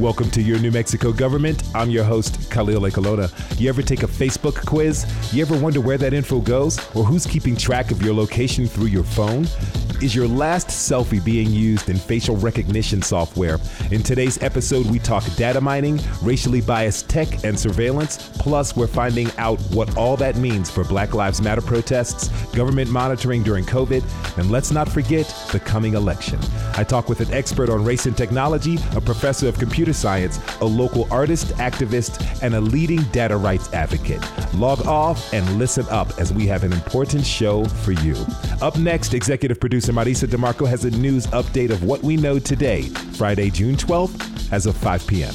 Welcome to your New Mexico government. I'm your host, Khalil Ekulona. You ever take a Facebook quiz? You ever wonder where that info goes or who's keeping track of your location through your phone? Is your last selfie being used in facial recognition software? In today's episode, we talk data mining, racially biased tech, and surveillance. Plus, we're finding out what all that means for Black Lives Matter protests, government monitoring during COVID, and let's not forget the coming election. I talk with an expert on race and technology, a professor of computer science, a local artist, activist, and a leading data rights advocate. Log off and listen up as we have an important show for you. Up next, executive producer Marisa DeMarco has a news update of what we know today, Friday, June 12th, as of 5 p.m.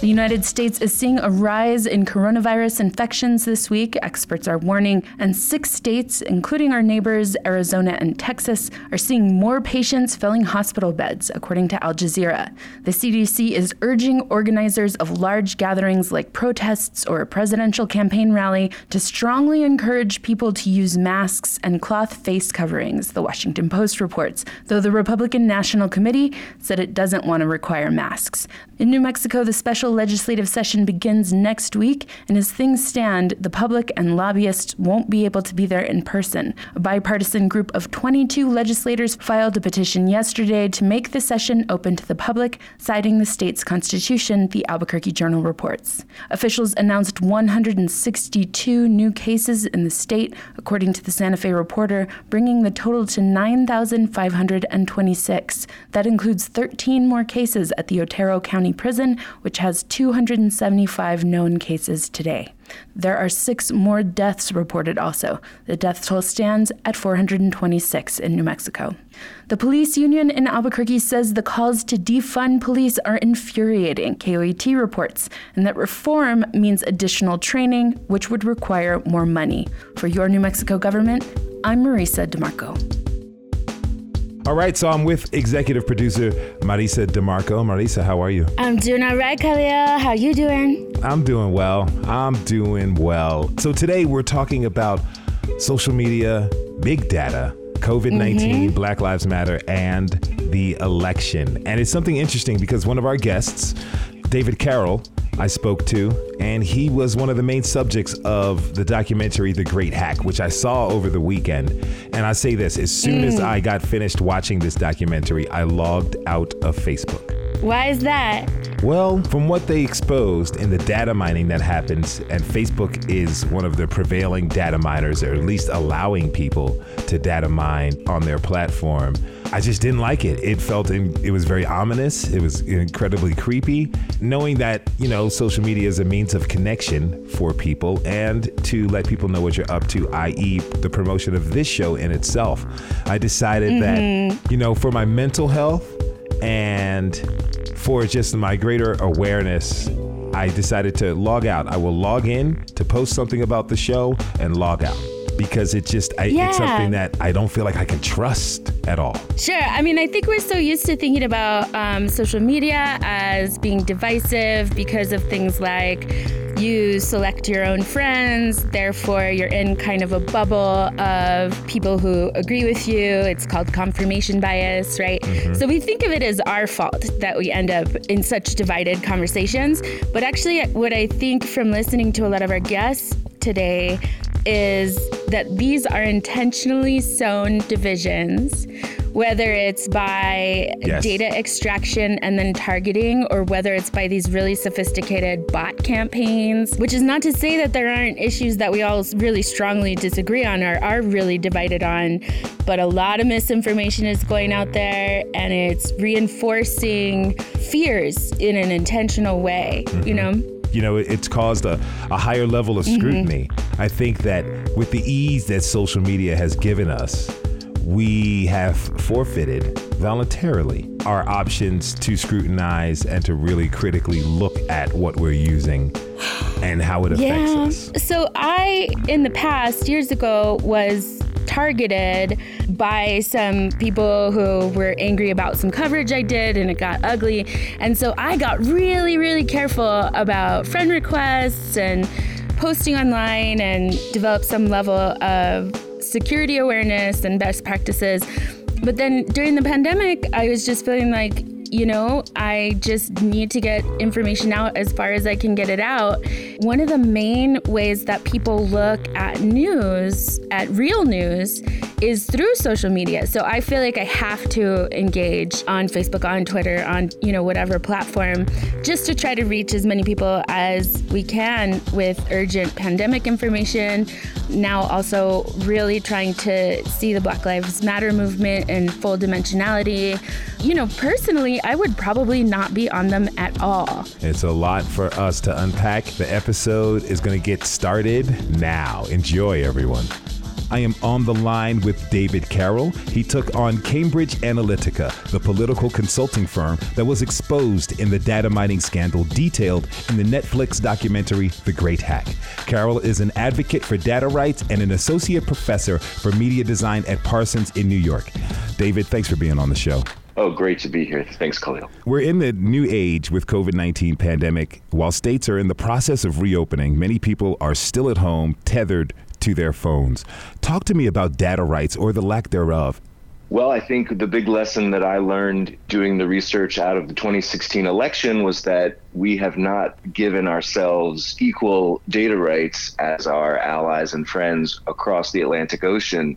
The United States is seeing a rise in coronavirus infections this week, experts are warning, and six states, including our neighbors Arizona and Texas, are seeing more patients filling hospital beds, according to Al Jazeera. The CDC is urging organizers of large gatherings like protests or a presidential campaign rally to strongly encourage people to use masks and cloth face coverings, the Washington Post reports, though the Republican National Committee said it doesn't want to require masks. In New Mexico, the special legislative session begins next week, and as things stand, the public and lobbyists won't be able to be there in person. A bipartisan group of 22 legislators filed a petition yesterday to make the session open to the public, citing the state's constitution, the Albuquerque Journal reports. Officials announced 162 new cases in the state, according to the Santa Fe Reporter, bringing the total to 9,526. That includes 13 more cases at the Otero County Prison, which has 275 known cases today. There are six more deaths reported also. The death toll stands at 426 in New Mexico. The police union in Albuquerque says the calls to defund police are infuriating, KOAT reports, and that reform means additional training, which would require more money. For your New Mexico government, I'm Marisa DeMarco. All right, so I'm with executive producer Marisa DeMarco. Marisa, how are you? I'm doing all right, Khalil. How you doing? I'm doing well. I'm doing well. So today we're talking about social media, big data, COVID 19, mm-hmm. Black Lives Matter, and the election. And it's something interesting because one of our guests, David Carroll, I spoke to, and he was one of the main subjects of the documentary The Great Hack, which I saw over the weekend. And I say this as soon mm. as I got finished watching this documentary, I logged out of Facebook. Why is that? Well, from what they exposed in the data mining that happens, and Facebook is one of the prevailing data miners, or at least allowing people to data mine on their platform, I just didn't like it. It felt in, it was very ominous. It was incredibly creepy, knowing that you know social media is a means of connection for people and to let people know what you're up to, i.e., the promotion of this show in itself. I decided mm-hmm. that you know for my mental health and for just my greater awareness, I decided to log out. I will log in to post something about the show and log out because it just I, yeah. it's something that I don't feel like I can trust at all. Sure. I mean, I think we're so used to thinking about um, social media as being divisive because of things like you select your own friends, therefore, you're in kind of a bubble of people who agree with you. It's called confirmation bias, right? Mm-hmm. So we think of it as our fault that we end up in such divided conversations. But actually, what I think from listening to a lot of our guests today is that these are intentionally sown divisions whether it's by yes. data extraction and then targeting, or whether it's by these really sophisticated bot campaigns, which is not to say that there aren't issues that we all really strongly disagree on or are really divided on, but a lot of misinformation is going out there and it's reinforcing fears in an intentional way, mm-hmm. you know? you know, it's caused a, a higher level of scrutiny. Mm-hmm. I think that with the ease that social media has given us, we have forfeited voluntarily our options to scrutinize and to really critically look at what we're using and how it affects yeah. us. So, I, in the past, years ago, was targeted by some people who were angry about some coverage I did and it got ugly. And so I got really, really careful about friend requests and posting online and developed some level of security awareness and best practices. But then during the pandemic, I was just feeling like you know, I just need to get information out as far as I can get it out. One of the main ways that people look at news, at real news, is through social media. So I feel like I have to engage on Facebook, on Twitter, on, you know, whatever platform, just to try to reach as many people as we can with urgent pandemic information. Now also really trying to see the Black Lives Matter movement in full dimensionality. You know, personally, I would probably not be on them at all. It's a lot for us to unpack. The episode is going to get started now. Enjoy, everyone. I am on the line with David Carroll. He took on Cambridge Analytica, the political consulting firm that was exposed in the data mining scandal detailed in the Netflix documentary The Great Hack. Carroll is an advocate for data rights and an associate professor for media design at Parsons in New York. David, thanks for being on the show. Oh, great to be here. Thanks, Khalil. We're in the new age with COVID-19 pandemic. While states are in the process of reopening, many people are still at home, tethered to their phones. Talk to me about data rights or the lack thereof. Well, I think the big lesson that I learned doing the research out of the 2016 election was that we have not given ourselves equal data rights as our allies and friends across the Atlantic Ocean.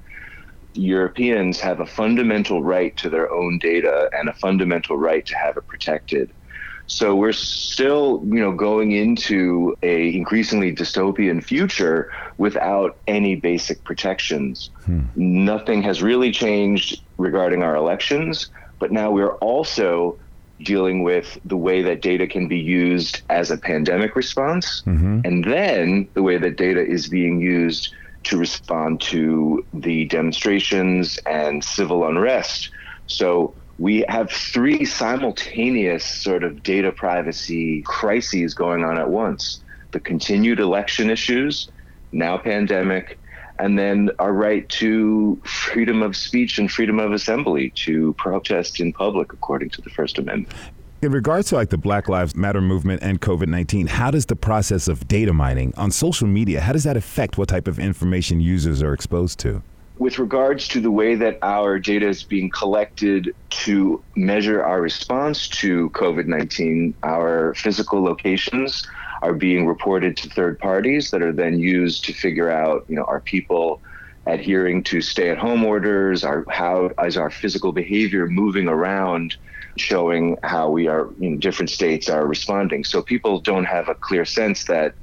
Europeans have a fundamental right to their own data and a fundamental right to have it protected. So we're still, you know, going into a increasingly dystopian future without any basic protections. Hmm. Nothing has really changed regarding our elections, but now we're also dealing with the way that data can be used as a pandemic response, mm-hmm. and then the way that data is being used to respond to the demonstrations and civil unrest. So we have three simultaneous sort of data privacy crises going on at once the continued election issues, now pandemic, and then our right to freedom of speech and freedom of assembly to protest in public according to the First Amendment. In regards to like the Black Lives Matter movement and COVID 19, how does the process of data mining on social media, how does that affect what type of information users are exposed to? with regards to the way that our data is being collected to measure our response to COVID 19, our physical locations are being reported to third parties that are then used to figure out, you know, are people adhering to stay at home orders? Are, how is our physical behavior moving around? Showing how we are, you know, different states are responding. So people don't have a clear sense that,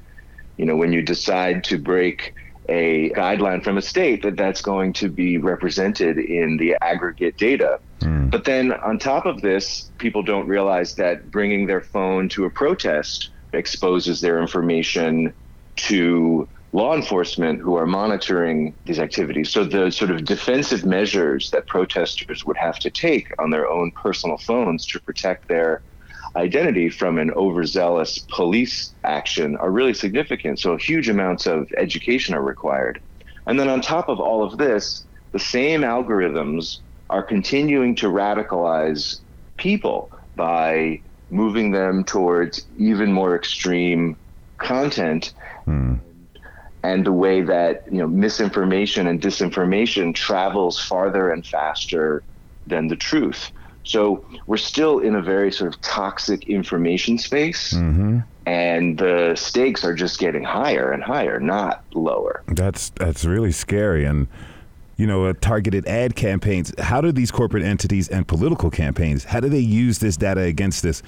you know, when you decide to break a guideline from a state that that's going to be represented in the aggregate data. Mm. But then on top of this, people don't realize that bringing their phone to a protest exposes their information to law enforcement who are monitoring these activities. So the sort of defensive measures that protesters would have to take on their own personal phones to protect their identity from an overzealous police action are really significant. So huge amounts of education are required. And then on top of all of this, the same algorithms are continuing to radicalize people by moving them towards even more extreme content. Hmm. And the way that you know misinformation and disinformation travels farther and faster than the truth. So we're still in a very sort of toxic information space. Mm-hmm. And the stakes are just getting higher and higher, not lower. That's that's really scary. And you know, uh, targeted ad campaigns. How do these corporate entities and political campaigns, how do they use this data against this?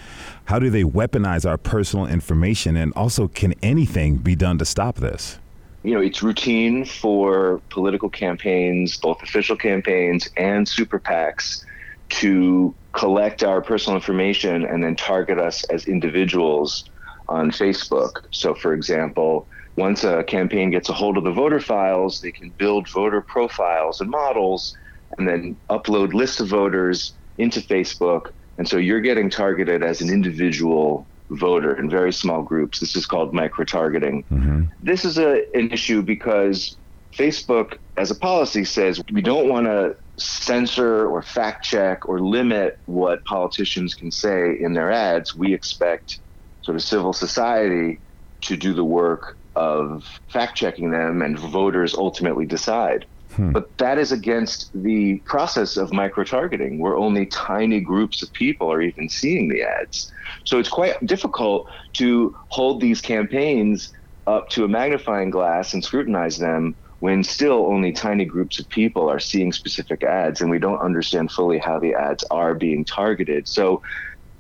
How do they weaponize our personal information? And also, can anything be done to stop this? You know, it's routine for political campaigns, both official campaigns and super PACs, to collect our personal information and then target us as individuals on Facebook. So, for example, once a campaign gets a hold of the voter files, they can build voter profiles and models and then upload lists of voters into Facebook. And so you're getting targeted as an individual voter in very small groups. This is called micro targeting. Mm-hmm. This is a, an issue because Facebook, as a policy, says we don't want to censor or fact check or limit what politicians can say in their ads. We expect sort of civil society to do the work of fact checking them and voters ultimately decide. Hmm. But that is against the process of micro targeting, where only tiny groups of people are even seeing the ads. So it's quite difficult to hold these campaigns up to a magnifying glass and scrutinize them when still only tiny groups of people are seeing specific ads and we don't understand fully how the ads are being targeted. So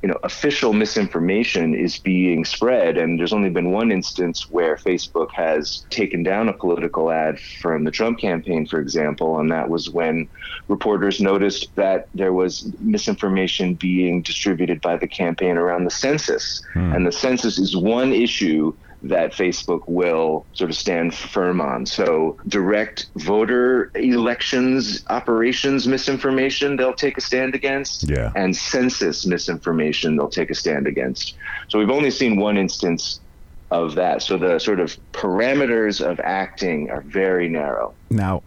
you know, official misinformation is being spread. And there's only been one instance where Facebook has taken down a political ad from the Trump campaign, for example, and that was when reporters noticed that there was misinformation being distributed by the campaign around the census. Hmm. And the census is one issue that Facebook will sort of stand firm on. So, direct voter elections operations misinformation, they'll take a stand against. Yeah. And census misinformation, they'll take a stand against. So, we've only seen one instance of that. So, the sort of parameters of acting are very narrow. Now,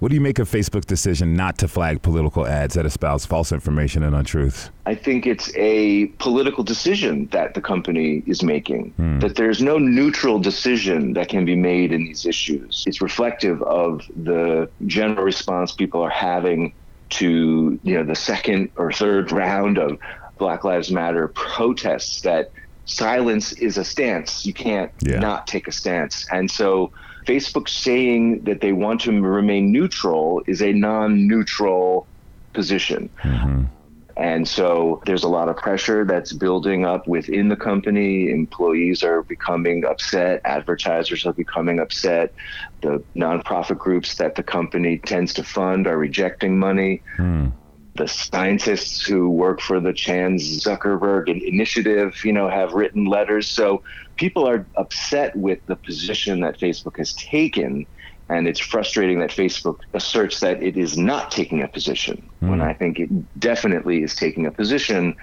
what do you make of Facebook's decision not to flag political ads that espouse false information and untruths? I think it's a political decision that the company is making, hmm. that there's no neutral decision that can be made in these issues. It's reflective of the general response people are having to, you know, the second or third round of Black Lives Matter protests that silence is a stance. You can't yeah. not take a stance. And so Facebook saying that they want to remain neutral is a non neutral position. Mm-hmm. And so there's a lot of pressure that's building up within the company. Employees are becoming upset, advertisers are becoming upset. The nonprofit groups that the company tends to fund are rejecting money. Mm the scientists who work for the Chan Zuckerberg initiative, you know, have written letters. So people are upset with the position that Facebook has taken. And it's frustrating that Facebook asserts that it is not taking a position mm. when I think it definitely is taking a position.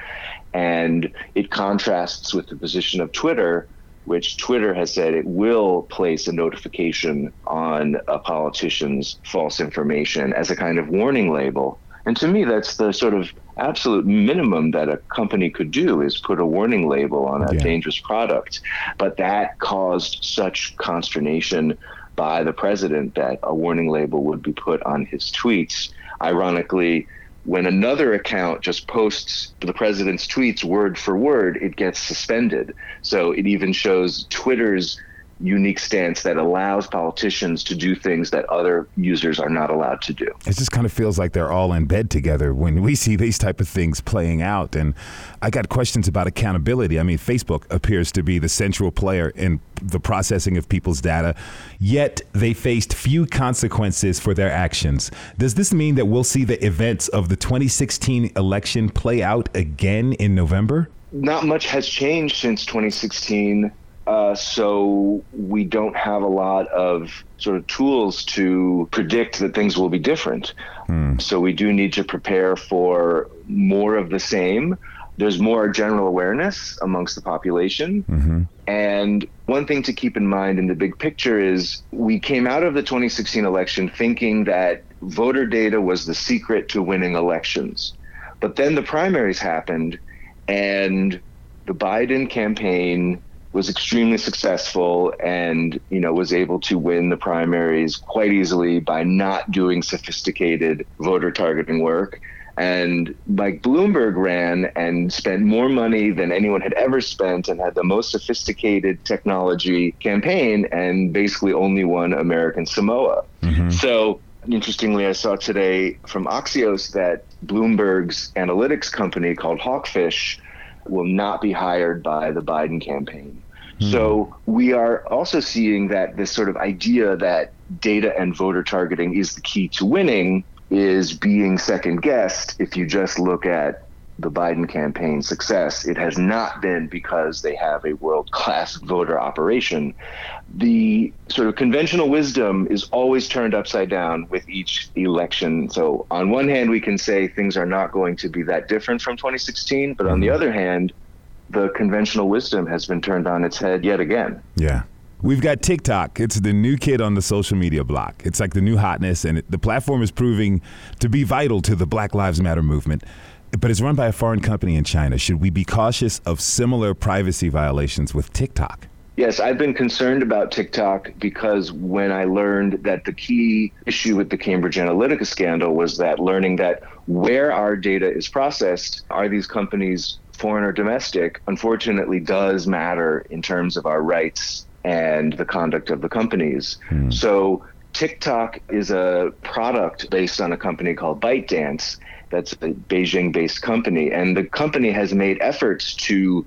And it contrasts with the position of Twitter, which Twitter has said it will place a notification on a politician's false information as a kind of warning label and to me, that's the sort of absolute minimum that a company could do is put a warning label on a yeah. dangerous product. But that caused such consternation by the president that a warning label would be put on his tweets. Ironically, when another account just posts the president's tweets word for word, it gets suspended. So it even shows Twitter's unique stance that allows politicians to do things that other users are not allowed to do. It just kind of feels like they're all in bed together when we see these type of things playing out. And I got questions about accountability. I mean, Facebook appears to be the central player in the processing of people's data, yet they faced few consequences for their actions. Does this mean that we'll see the events of the 2016 election play out again in November? Not much has changed since 2016 uh, so we don't have a lot of sort of tools to predict that things will be different. Mm. So we do need to prepare for more of the same. There's more general awareness amongst the population. Mm-hmm. And one thing to keep in mind in the big picture is we came out of the 2016 election thinking that voter data was the secret to winning elections. But then the primaries happened, and the Biden campaign was extremely successful and you know was able to win the primaries quite easily by not doing sophisticated voter targeting work and Mike Bloomberg ran and spent more money than anyone had ever spent and had the most sophisticated technology campaign and basically only won American Samoa. Mm-hmm. So interestingly, I saw today from Axios that Bloomberg's analytics company called Hawkfish will not be hired by the Biden campaign. Mm. So we are also seeing that this sort of idea that data and voter targeting is the key to winning is being second guessed if you just look at the Biden campaign success. It has not been because they have a world class voter operation. The sort of conventional wisdom is always turned upside down with each election. So, on one hand, we can say things are not going to be that different from 2016, but on the mm-hmm. other hand, the conventional wisdom has been turned on its head yet again. Yeah. We've got TikTok. It's the new kid on the social media block. It's like the new hotness, and it, the platform is proving to be vital to the Black Lives Matter movement. But it's run by a foreign company in China. Should we be cautious of similar privacy violations with TikTok? Yes, I've been concerned about TikTok because when I learned that the key issue with the Cambridge Analytica scandal was that learning that where our data is processed are these companies foreign or domestic, unfortunately, does matter in terms of our rights and the conduct of the companies. Hmm. So TikTok is a product based on a company called ByteDance that's a Beijing based company. And the company has made efforts to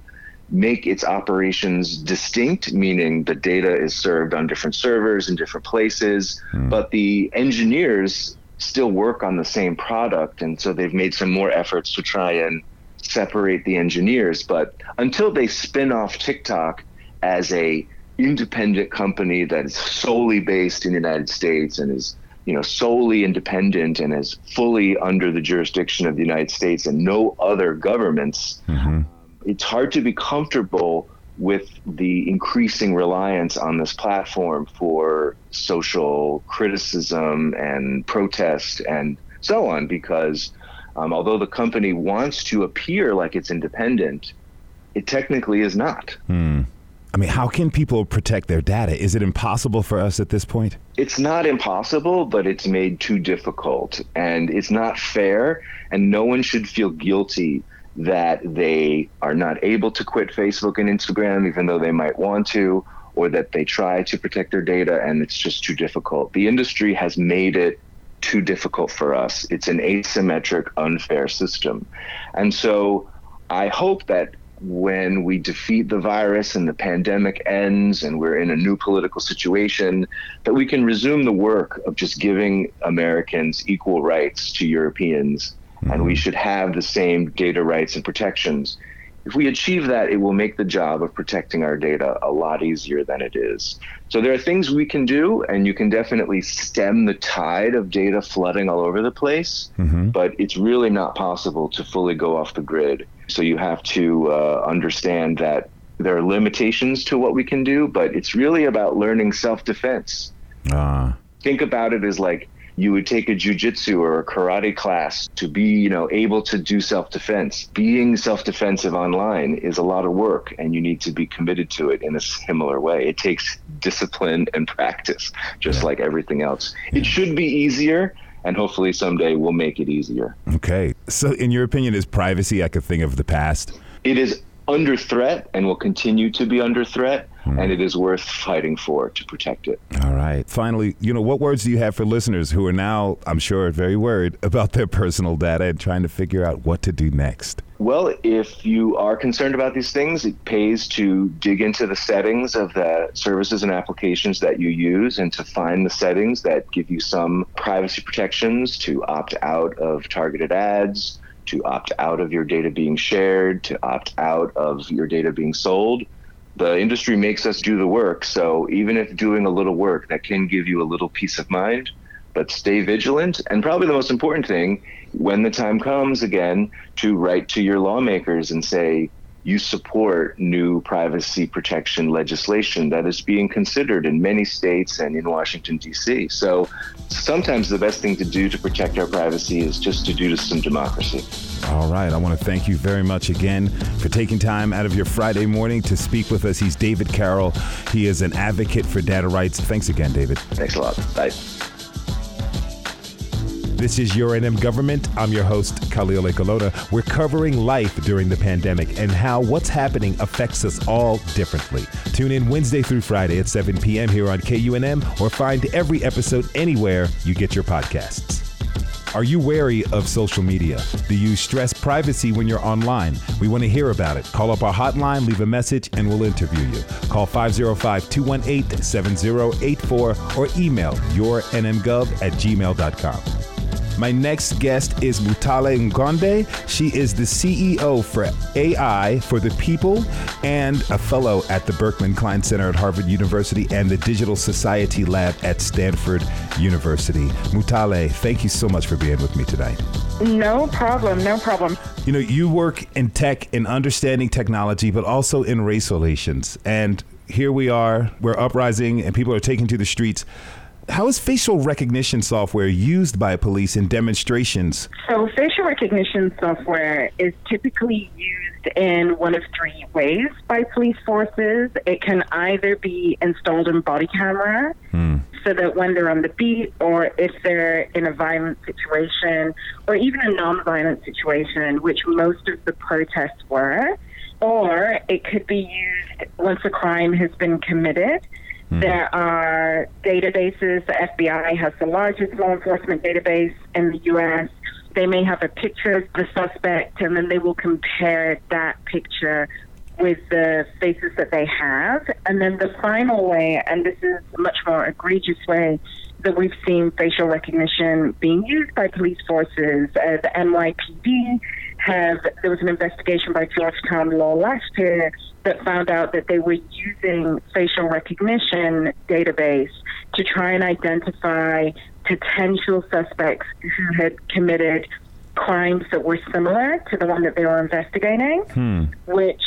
make its operations distinct, meaning the data is served on different servers in different places, hmm. but the engineers still work on the same product. And so they've made some more efforts to try and separate the engineers. But until they spin off TikTok as a independent company that is solely based in the United States and is you know solely independent and is fully under the jurisdiction of the United States and no other governments, mm-hmm. it's hard to be comfortable with the increasing reliance on this platform for social criticism and protest and so on because um, although the company wants to appear like it's independent, it technically is not. Hmm. I mean, how can people protect their data? Is it impossible for us at this point? It's not impossible, but it's made too difficult. And it's not fair. And no one should feel guilty that they are not able to quit Facebook and Instagram, even though they might want to, or that they try to protect their data and it's just too difficult. The industry has made it too difficult for us. It's an asymmetric, unfair system. And so I hope that when we defeat the virus and the pandemic ends and we're in a new political situation, that we can resume the work of just giving Americans equal rights to Europeans. Mm-hmm. And we mm-hmm. should have the same data rights and protections. If we achieve that, it will make the job of protecting our data a lot easier than it is. So there are things we can do, and you can definitely stem the tide of data flooding all over the place, mm-hmm. but it's really not possible to fully go off the grid. So you have to uh, understand that there are limitations to what we can do, but it's really about learning self defense. Uh. Think about it as like you would take a jujitsu or a karate class to be, you know, able to do self-defense. Being self-defensive online is a lot of work and you need to be committed to it in a similar way. It takes discipline and practice, just yeah. like everything else. Yeah. It should be easier and hopefully someday we'll make it easier. Okay. So in your opinion is privacy like a thing of the past? It is under threat and will continue to be under threat, hmm. and it is worth fighting for to protect it. All right. Finally, you know, what words do you have for listeners who are now, I'm sure, very worried about their personal data and trying to figure out what to do next? Well, if you are concerned about these things, it pays to dig into the settings of the services and applications that you use and to find the settings that give you some privacy protections to opt out of targeted ads to opt out of your data being shared, to opt out of your data being sold. The industry makes us do the work. So even if doing a little work, that can give you a little peace of mind. But stay vigilant. And probably the most important thing, when the time comes again, to write to your lawmakers and say, you support new privacy protection legislation that is being considered in many states and in Washington, D.C. So sometimes the best thing to do to protect our privacy is just to do some democracy. All right. I want to thank you very much again for taking time out of your Friday morning to speak with us. He's David Carroll. He is an advocate for data rights. Thanks again, David. Thanks a lot. Bye. This is Your NM Government. I'm your host, Khalil Ekulona. We're covering life during the pandemic and how what's happening affects us all differently. Tune in Wednesday through Friday at 7 p.m. here on KUNM or find every episode anywhere you get your podcasts. Are you wary of social media? Do you stress privacy when you're online? We want to hear about it. Call up our hotline, leave a message, and we'll interview you. Call 505 218 7084 or email yournmgov at gmail.com. My next guest is Mutale Nkonde. She is the CEO for AI for the People and a fellow at the Berkman Klein Center at Harvard University and the Digital Society Lab at Stanford University. Mutale, thank you so much for being with me tonight. No problem, no problem. You know, you work in tech in understanding technology, but also in race relations. And here we are, we're uprising and people are taking to the streets How is facial recognition software used by police in demonstrations? So, facial recognition software is typically used in one of three ways by police forces. It can either be installed in body camera, hmm. so that when they're on the beat, or if they're in a violent situation, or even a non violent situation, which most of the protests were, or it could be used once a crime has been committed. Mm. There are databases. The FBI has the largest law enforcement database in the U.S. They may have a picture of the suspect, and then they will compare that picture with the faces that they have. And then the final way, and this is a much more egregious way that we've seen facial recognition being used by police forces, uh, the NYPD have, there was an investigation by Georgetown Law last year that found out that they were using facial recognition database to try and identify potential suspects who had committed crimes that were similar to the one that they were investigating, hmm. which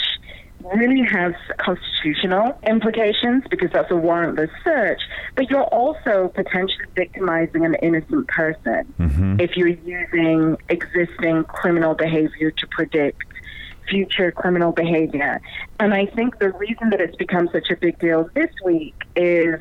really has constitutional implications because that's a warrantless search, but you're also potentially victimizing an innocent person mm-hmm. if you're using existing criminal behavior to predict future criminal behavior. And I think the reason that it's become such a big deal this week is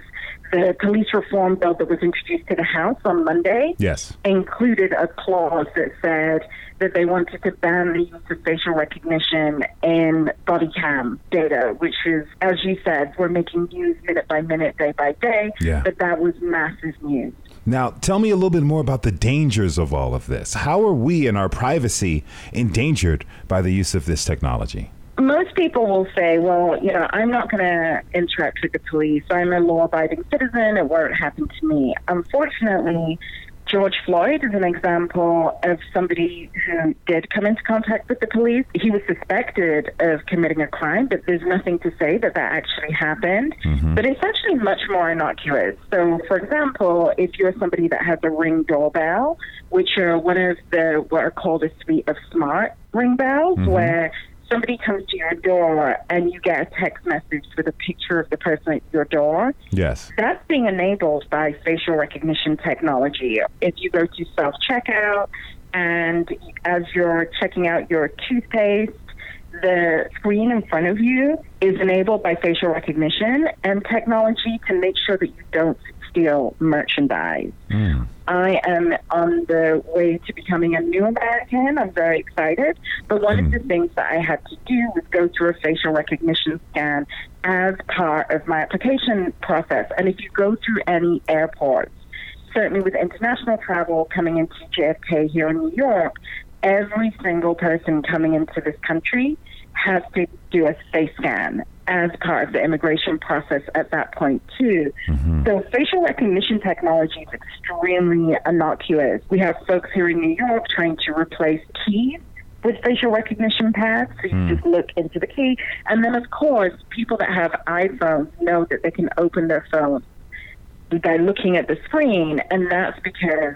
the police reform bill that was introduced to the House on Monday yes. included a clause that said that they wanted to ban the use of facial recognition in body cam data, which is, as you said, we're making news minute by minute, day by day, yeah. but that was massive news. Now, tell me a little bit more about the dangers of all of this. How are we and our privacy endangered by the use of this technology? Most people will say, well, you know, I'm not going to interact with the police. I'm a law abiding citizen. It won't happen to me. Unfortunately, George Floyd is an example of somebody who did come into contact with the police. He was suspected of committing a crime, but there's nothing to say that that actually happened. Mm-hmm. But it's actually much more innocuous. So, for example, if you're somebody that has a ring doorbell, which are one of the what are called a suite of smart ring bells, mm-hmm. where somebody comes to your door and you get a text message with a picture of the person at your door. Yes. That's being enabled by facial recognition technology. If you go to self checkout and as you're checking out your toothpaste, the screen in front of you is enabled by facial recognition and technology to make sure that you don't steal merchandise. Mm. I am on the way to becoming a new American. I'm very excited. But one mm. of the things that I had to do was go through a facial recognition scan as part of my application process. And if you go through any airports, certainly with international travel coming into JFK here in New York, every single person coming into this country has to do a face scan as part of the immigration process at that point too. Mm-hmm. So facial recognition technology is extremely innocuous. We have folks here in New York trying to replace keys with facial recognition pads. So you mm. just look into the key. And then of course people that have iPhones know that they can open their phone by looking at the screen and that's because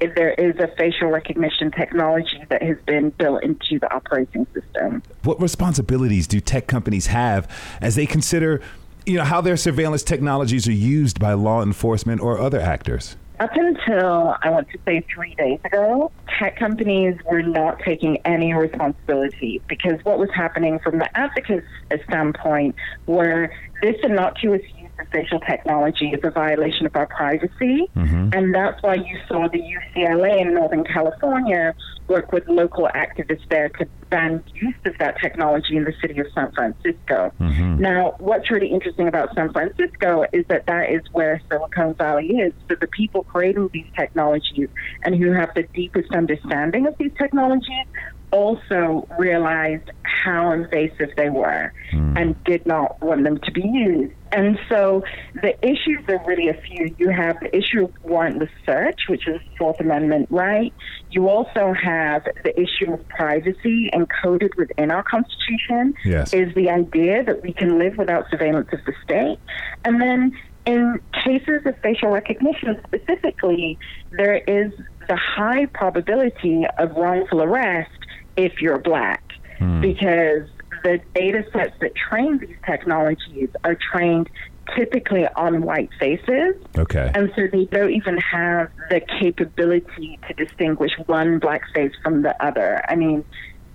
there is a facial recognition technology that has been built into the operating system. What responsibilities do tech companies have as they consider, you know, how their surveillance technologies are used by law enforcement or other actors? Up until I want to say three days ago, tech companies were not taking any responsibility because what was happening from the advocates' standpoint were this innocuous facial technology is a violation of our privacy. Mm-hmm. And that's why you saw the ACLU in Northern California work with local activists there to ban use of that technology in the city of San Francisco. Mm-hmm. Now, what's really interesting about San Francisco is that that is where Silicon Valley is. So the people creating these technologies and who have the deepest understanding of these technologies also realized how invasive they were mm. and did not want them to be used. And so the issues are really a few. You have the issue of warrantless search, which is Fourth Amendment right. You also have the issue of privacy encoded within our Constitution yes. is the idea that we can live without surveillance of the state. And then in cases of facial recognition specifically, there is the high probability of wrongful arrest if you're black, hmm. because the data sets that train these technologies are trained typically on white faces. Okay. And so they don't even have the capability to distinguish one black face from the other. I mean,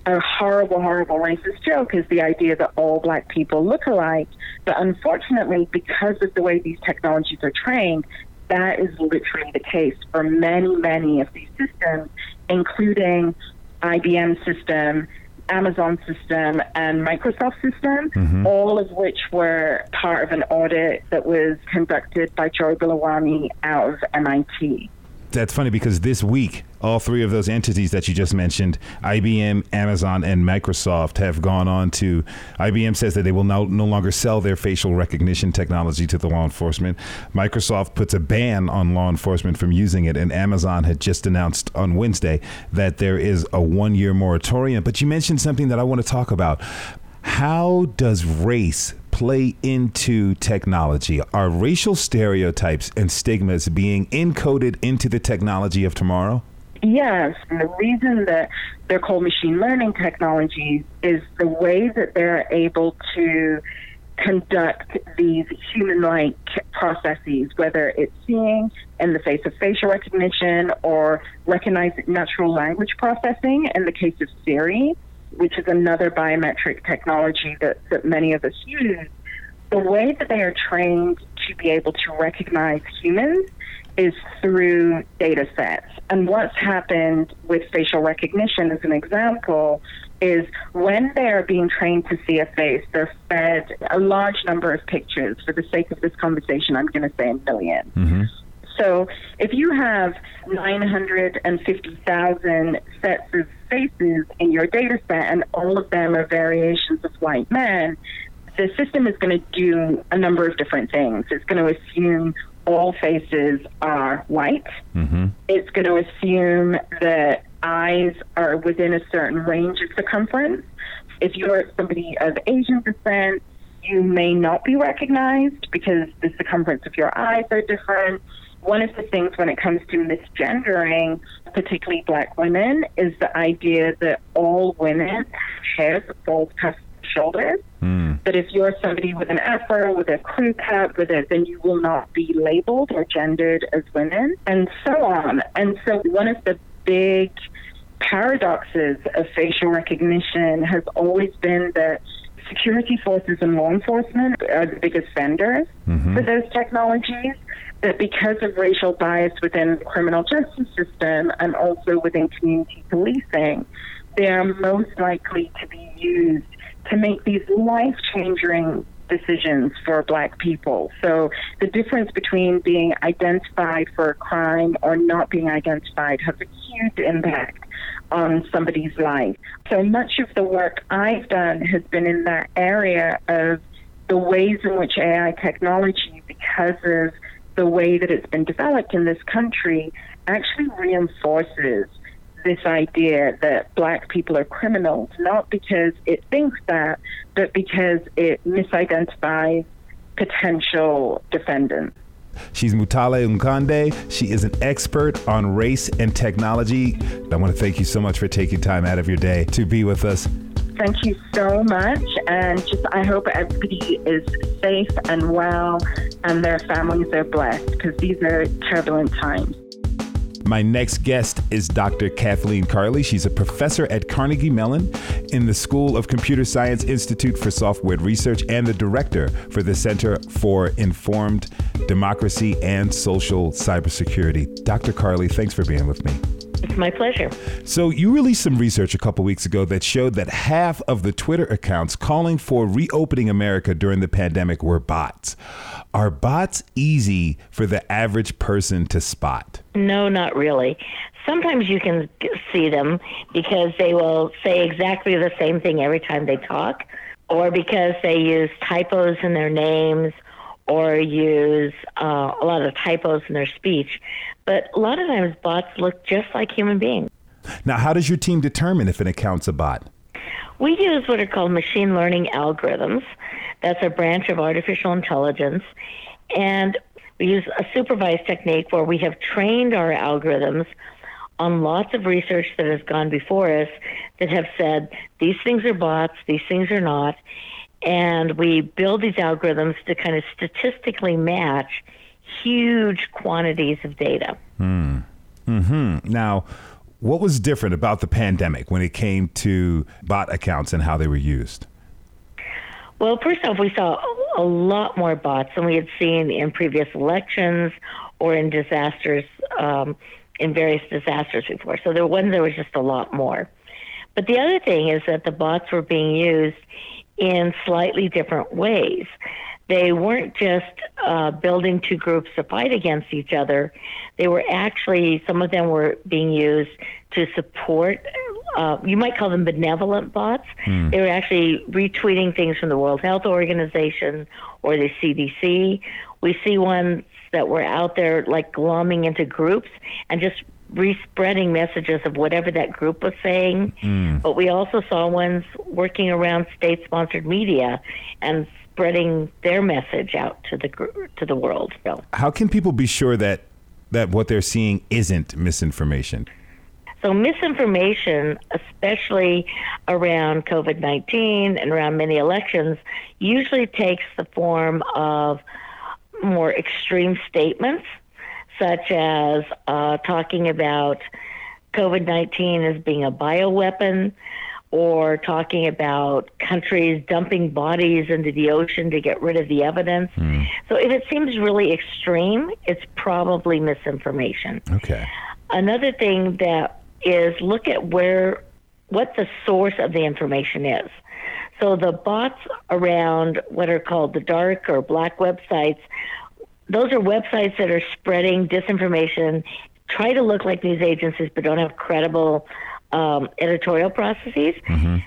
a horrible, horrible racist joke is the idea that all black people look alike. But unfortunately, because of the way these technologies are trained, that is literally the case for many, many of these systems, including IBM system, Amazon system, and Microsoft system, mm-hmm. all of which were part of an audit that was conducted by Joy Buolamwini out of MIT that's funny because this week, all three of those entities that you just mentioned, IBM, Amazon, and Microsoft, have gone on to. IBM says that they will now no longer sell their facial recognition technology to the law enforcement. Microsoft puts a ban on law enforcement from using it, and Amazon had just announced on Wednesday that there is a one year moratorium. But you mentioned something that I want to talk about. How does race play into technology? Are racial stereotypes and stigmas being encoded into the technology of tomorrow? Yes, and the reason that they're called machine learning technologies is the way that they're able to conduct these human like processes, whether it's seeing in the face of facial recognition or recognizing natural language processing in the case of Siri which is another biometric technology that, that many of us use, the way that they are trained to be able to recognize humans is through data sets. And what's happened with facial recognition, as an example, is when they are being trained to see a face, they're fed a large number of pictures. For the sake of this conversation, I'm going to say a 1000000 mm-hmm. So if you have 950,000 sets of faces in your data set and all of them are variations of white men, the system is going to do a number of different things. It's going to assume all faces are white. Mm-hmm. It's going to assume that eyes are within a certain range of circumference. If you're somebody of Asian descent, you may not be recognized because the circumference of your eyes are different one of the things when it comes to misgendering, particularly black women, is the idea that all women have bald past shoulders. Mm. That if you're somebody with an afro, with a crew cut, with it, then you will not be labeled or gendered as women, and so on. And so one of the big paradoxes of facial recognition has always been that security forces and law enforcement are the biggest vendors mm-hmm. for those technologies that because of racial bias within the criminal justice system and also within community policing, they are most likely to be used to make these life changing decisions for black people. So the difference between being identified for a crime or not being identified has a huge impact on somebody's life. So much of the work I've done has been in that area of the ways in which AI technology, because of the way that it's been developed in this country actually reinforces this idea that black people are criminals, not because it thinks that, but because it misidentifies potential defendants. She's Mutale Nkonde. She is an expert on race and technology. I want to thank you so much for taking time out of your day to be with us. Thank you so much. And just, I hope everybody is safe and well and their families are blessed because these are turbulent times. My next guest is Dr. Kathleen Carley. She's a professor at Carnegie Mellon in the School of Computer Science Institute for Software Research and the director for the Center for Informed Democracy and Social Cybersecurity. Dr. Carley, thanks for being with me. It's my pleasure. So, you released some research a couple weeks ago that showed that half of the Twitter accounts calling for reopening America during the pandemic were bots. Are bots easy for the average person to spot? No, not really. Sometimes you can see them because they will say exactly the same thing every time they talk, or because they use typos in their names or use uh, a lot of typos in their speech. But a lot of times bots look just like human beings. Now, how does your team determine if an account's a bot? We use what are called machine learning algorithms. That's a branch of artificial intelligence. And we use a supervised technique where we have trained our algorithms on lots of research that has gone before us that have said these things are bots, these things are not. And we build these algorithms to kind of statistically match huge quantities of data. Hmm. Mm-hmm. Now, what was different about the pandemic when it came to bot accounts and how they were used? Well, first off, we saw a lot more bots than we had seen in previous elections or in disasters, um, in various disasters before. So there was there was just a lot more. But the other thing is that the bots were being used in slightly different ways. They weren't just uh, building two groups to fight against each other. They were actually, some of them were being used to support, uh, you might call them benevolent bots. Hmm. They were actually retweeting things from the World Health Organization or the CDC. We see ones that were out there like glomming into groups and just respreading messages of whatever that group was saying. Mm. But we also saw ones working around state-sponsored media and spreading their message out to the to the world. So. How can people be sure that that what they're seeing isn't misinformation? So misinformation, especially around COVID nineteen and around many elections, usually takes the form of more extreme statements such as uh, talking about COVID 19 as being a bioweapon or talking about countries dumping bodies into the ocean to get rid of the evidence. Mm. So if it seems really extreme, it's probably misinformation. Okay. Another thing that is look at where what the source of the information is. So the bots around what are called the dark or black websites those are websites that are spreading disinformation, try to look like news agencies, but don't have credible um, editorial processes. Mm-hmm.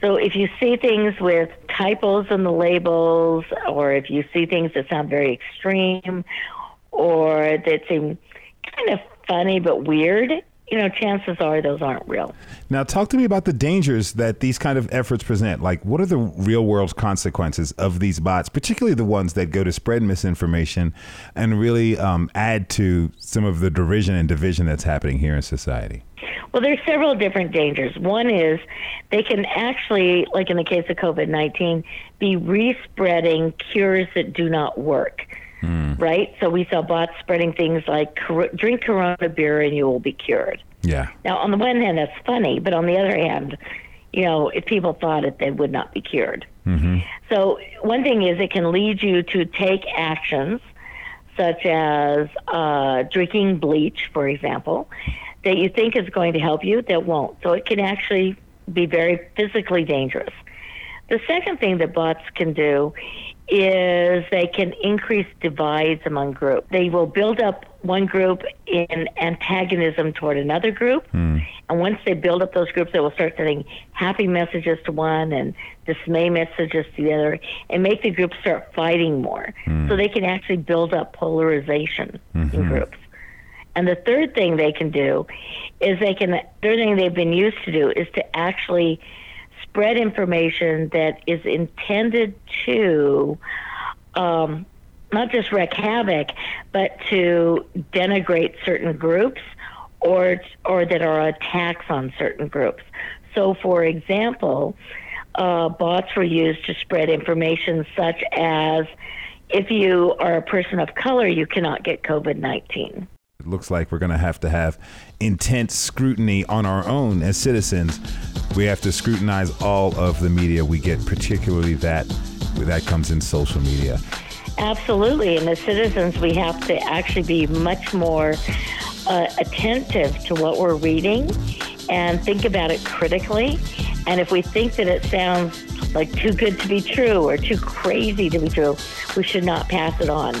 So if you see things with typos in the labels, or if you see things that sound very extreme, or that seem kind of funny but weird, you know, chances are those aren't real. Now, talk to me about the dangers that these kind of efforts present. Like, what are the real world consequences of these bots, particularly the ones that go to spread misinformation and really um, add to some of the derision and division that's happening here in society? Well, there's several different dangers. One is they can actually, like in the case of COVID 19, be respreading cures that do not work. Mm. Right? So we saw bots spreading things like drink Corona beer and you will be cured. Yeah. Now, on the one hand, that's funny, but on the other hand, you know, if people thought it, they would not be cured. Mm-hmm. So, one thing is it can lead you to take actions such as uh, drinking bleach, for example, that you think is going to help you that won't. So, it can actually be very physically dangerous. The second thing that bots can do is they can increase divides among groups. They will build up one group in antagonism toward another group. Mm. And once they build up those groups, they will start sending happy messages to one and dismay messages to the other and make the groups start fighting more. Mm. So they can actually build up polarization mm-hmm. in groups. And the third thing they can do is they can, third thing they've been used to do is to actually spread information that is intended to um, not just wreak havoc, but to denigrate certain groups or or that are attacks on certain groups. So, for example, uh, bots were used to spread information such as if you are a person of color, you cannot get COVID 19. It looks like we're going to have to have intense scrutiny on our own as citizens. We have to scrutinize all of the media we get, particularly that that comes in social media. Absolutely, and as citizens, we have to actually be much more uh, attentive to what we're reading and think about it critically. And if we think that it sounds like too good to be true or too crazy to be true, we should not pass it on.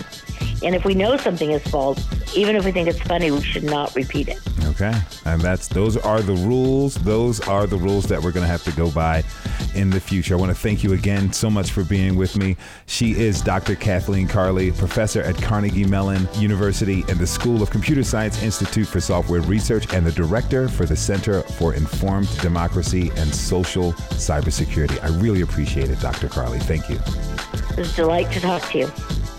And if we know something is false, even if we think it's funny, we should not repeat it. Okay. And that's those are the rules. Those are the rules that we're going to have to go by in the future. I want to thank you again so much for being with me. She is Dr. Kathleen Carley, professor at Carnegie Mellon University and the School of Computer Science Institute for Software Research and the director for the Center for Informed Democracy and Social Cybersecurity. I really appreciate it, Dr. Carley. Thank you. It was a delight to talk to you.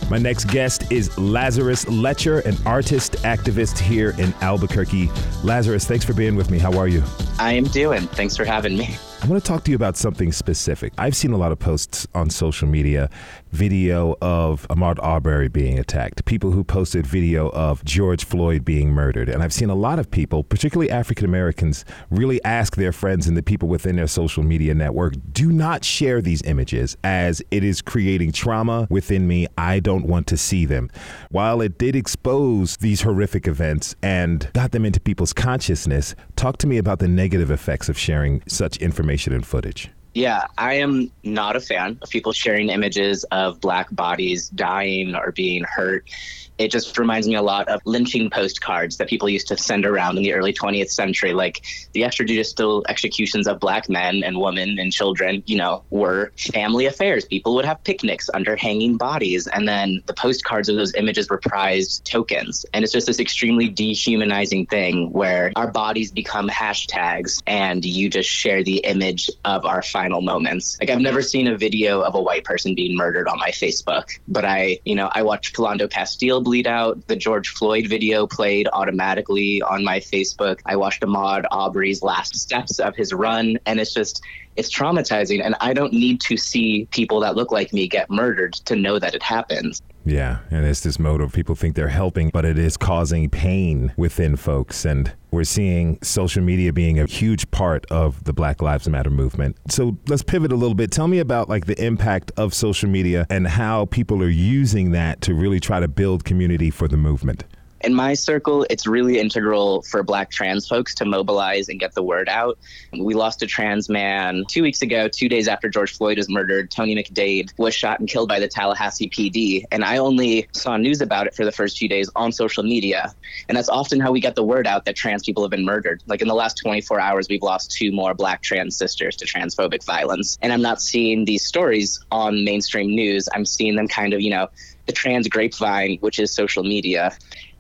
My next guest is Lazarus Letcher, an artist activist here in Albuquerque. Lazarus, thanks for being with me. How are you? I am doing. Thanks for having me. I want to talk to you about something specific. I've seen a lot of posts on social media, video of Ahmaud Arbery being attacked, people who posted video of George Floyd being murdered. And I've seen a lot of people, particularly African Americans, really ask their friends and the people within their social media network do not share these images as it is creating trauma within me. I don't want to see them. While it did expose these horrific events and got them into people's consciousness, talk to me about the negative effects of sharing such information and footage. Yeah, I am not a fan of people sharing images of black bodies dying or being hurt it just reminds me a lot of lynching postcards that people used to send around in the early 20th century. Like the extrajudicial executions of black men and women and children, you know, were family affairs. People would have picnics under hanging bodies. And then the postcards of those images were prized tokens. And it's just this extremely dehumanizing thing where our bodies become hashtags and you just share the image of our final moments. Like I've never seen a video of a white person being murdered on my Facebook, but I, you know, I watched Philando Castile bleed out. The George Floyd video played automatically on my Facebook. I watched Ahmaud Arbery's last steps of his run, and it's just it's traumatizing and i don't need to see people that look like me get murdered to know that it happens yeah and it's this mode of people think they're helping but it is causing pain within folks and we're seeing social media being a huge part of the Black Lives Matter movement. So let's pivot a little bit. Tell me about like the impact of social media and how people are using that to really try to build community for the movement in my circle, it's really integral for Black trans folks to mobilize and get the word out. We lost a trans man two weeks ago, two days after George Floyd was murdered. Tony McDade was shot and killed by the Tallahassee PD. And I only saw news about it for the first few days on social media. And that's often how we get the word out that trans people have been murdered. Like in the last 24 hours, we've lost two more Black trans sisters to transphobic violence. And I'm not seeing these stories on mainstream news. I'm seeing them kind of, you know, the trans grapevine, which is social media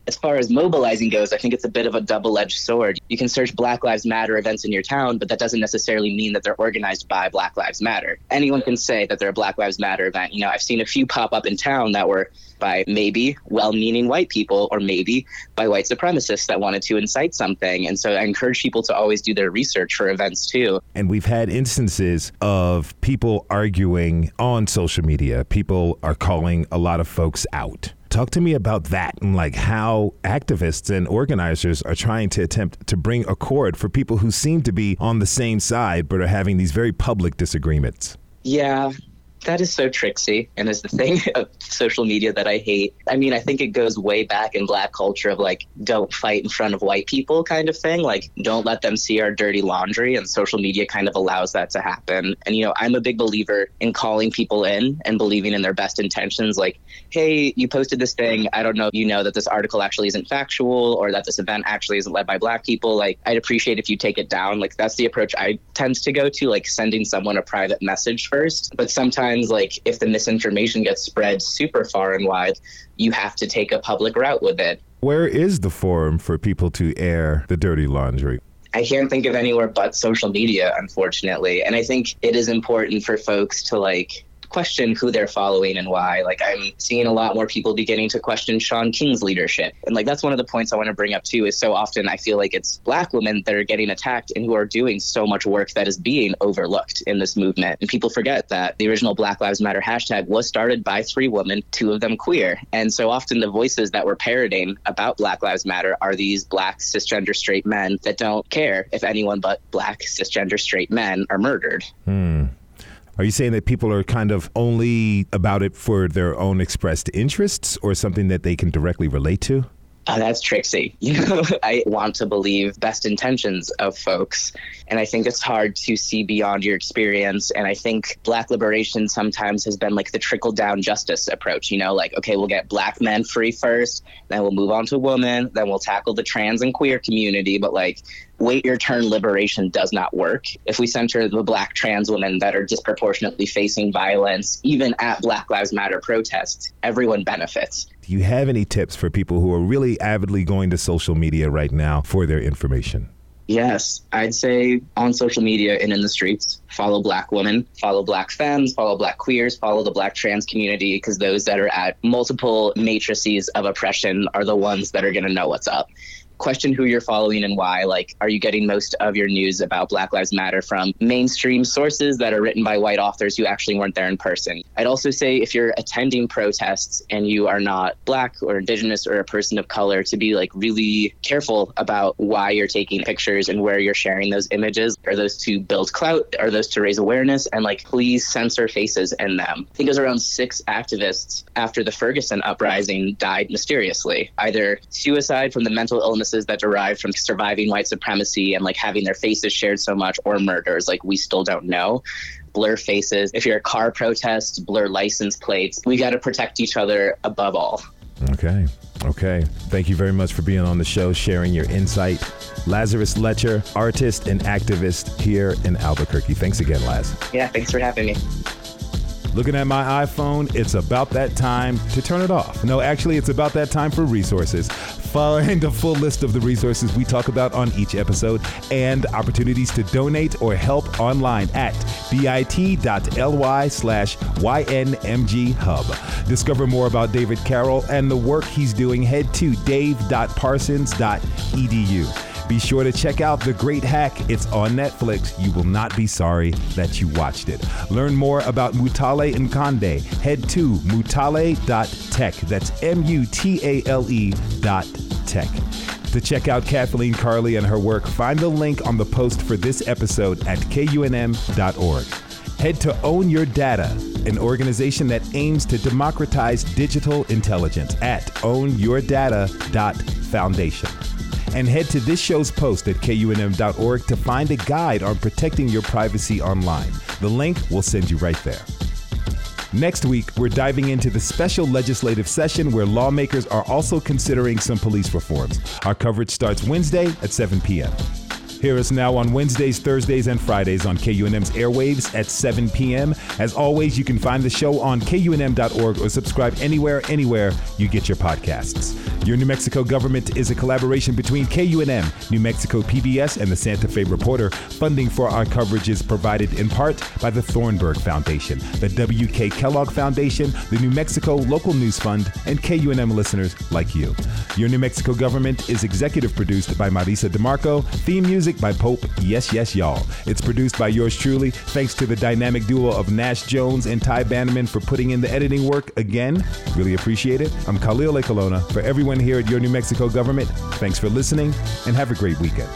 as far as mobilizing goes, I think it's a bit of a double edged sword. You can search Black Lives Matter events in your town, but that doesn't necessarily mean that they're organized by Black Lives Matter. Anyone can say that they're a Black Lives Matter event. You know, I've seen a few pop up in town that were by maybe well meaning white people or maybe by white supremacists that wanted to incite something. And so I encourage people to always do their research for events too. And we've had instances of people arguing on social media, people are calling a lot of folks out. Talk to me about that and like how activists and organizers are trying to attempt to bring accord for people who seem to be on the same side but are having these very public disagreements. Yeah, that is so tricksy and is the thing of social media that I hate. I mean, I think it goes way back in black culture of like, don't fight in front of white people kind of thing. Like, don't let them see our dirty laundry. And social media kind of allows that to happen. And, you know, I'm a big believer in calling people in and believing in their best intentions. Like, hey, you posted this thing. I don't know if you know that this article actually isn't factual or that this event actually isn't led by black people. Like, I'd appreciate if you take it down. Like, that's the approach I tend to go to, like sending someone a private message first. But sometimes sometimes like if the misinformation gets spread super far and wide, you have to take a public route with it. Where is the forum for people to air the dirty laundry? I can't think of anywhere but social media, unfortunately. And I think it is important for folks to like question who they're following and why. Like I'm seeing a lot more people beginning to question Shaun King's leadership. And like that's one of the points I want to bring up too is so often I feel like it's black women that are getting attacked and who are doing so much work that is being overlooked in this movement. And people forget that the original Black Lives Matter hashtag was started by three women, two of them queer. And so often the voices that we're parroting about Black Lives Matter are these black cisgender straight men that don't care if anyone but black cisgender straight men are murdered. Hmm. Are you saying that people are kind of only about it for their own expressed interests or something that they can directly relate to? Oh, that's tricksy. You know, I want to believe best intentions of folks. And I think it's hard to see beyond your experience. And I think Black liberation sometimes has been like the trickle down justice approach, you know, like, okay, we'll get Black men free first, then we'll move on to women, then we'll tackle the trans and queer community. But like, wait your turn liberation does not work. If we center the Black trans women that are disproportionately facing violence, even at Black Lives Matter protests, everyone benefits. Do you have any tips for people who are really avidly going to social media right now for their information? Yes, I'd say on social media and in the streets, follow black women, follow black femmes, follow black queers, follow the black trans community, because those that are at multiple matrices of oppression are the ones that are going to know what's up. Question who you're following and why. Like, are you getting most of your news about Black Lives Matter from mainstream sources that are written by white authors who actually weren't there in person? I'd also say if you're attending protests and you are not Black or Indigenous or a person of color, to be like really careful about why you're taking pictures and where you're sharing those images. Are those to build clout? Are those to raise awareness? And like, please censor faces in them. I think it was around six activists after the Ferguson uprising died mysteriously, either suicide from the mental illnesses that derive from surviving white supremacy and like having their faces shared so much, or murders. Like, we still don't know blur faces. If you're a car protest, blur license plates. We got to protect each other above all. Okay. Okay. Thank you very much for being on the show, sharing your insight. Lazarus Letcher, artist and activist here in Albuquerque. Thanks again, Laz. Yeah, thanks for having me. Looking at my iPhone, it's about that time to turn it off. No, actually, it's about that time for resources. Find a full list of the resources we talk about on each episode and opportunities to donate or help online at bit.ly slash ynmghub. Discover more about David Carroll and the work he's doing. Head to dave.parsons.edu. Be sure to check out The Great Hack. It's on Netflix. You will not be sorry that you watched it. Learn more about Mutale Nkonde. Head to mutale.tech. That's M U T A L E dot tech. To check out Kathleen Carley and her work, find the link on the post for this episode at kunm.org. Head to Own Your Data, an organization that aims to democratize digital intelligence at ownyourdata.foundation and head to this show's post at kunm.org to find a guide on protecting your privacy online. The link will send you right there. Next week, we're diving into the special legislative session where lawmakers are also considering some police reforms. Our coverage starts Wednesday at 7 p.m. Hear us now on Wednesdays, Thursdays, and Fridays on KUNM's airwaves at 7 p.m. As always, you can find the show on kunm.org or subscribe anywhere, anywhere you get your podcasts. Your New Mexico government is a collaboration between KUNM, New Mexico PBS, and the Santa Fe Reporter. Funding for our coverage is provided in part by the Thornburg Foundation, the W.K. Kellogg Foundation, the New Mexico Local News Fund, and KUNM listeners like you. Your New Mexico government is executive produced by Marisa DeMarco, theme music by Pope Yes Yes Y'all. It's produced by yours truly. Thanks to the dynamic duo of Nash Jones and Ty Bannerman for putting in the editing work again. Really appreciate it. I'm Khalil Ekulona. For everyone here at Your New Mexico government, thanks for listening and have a great weekend.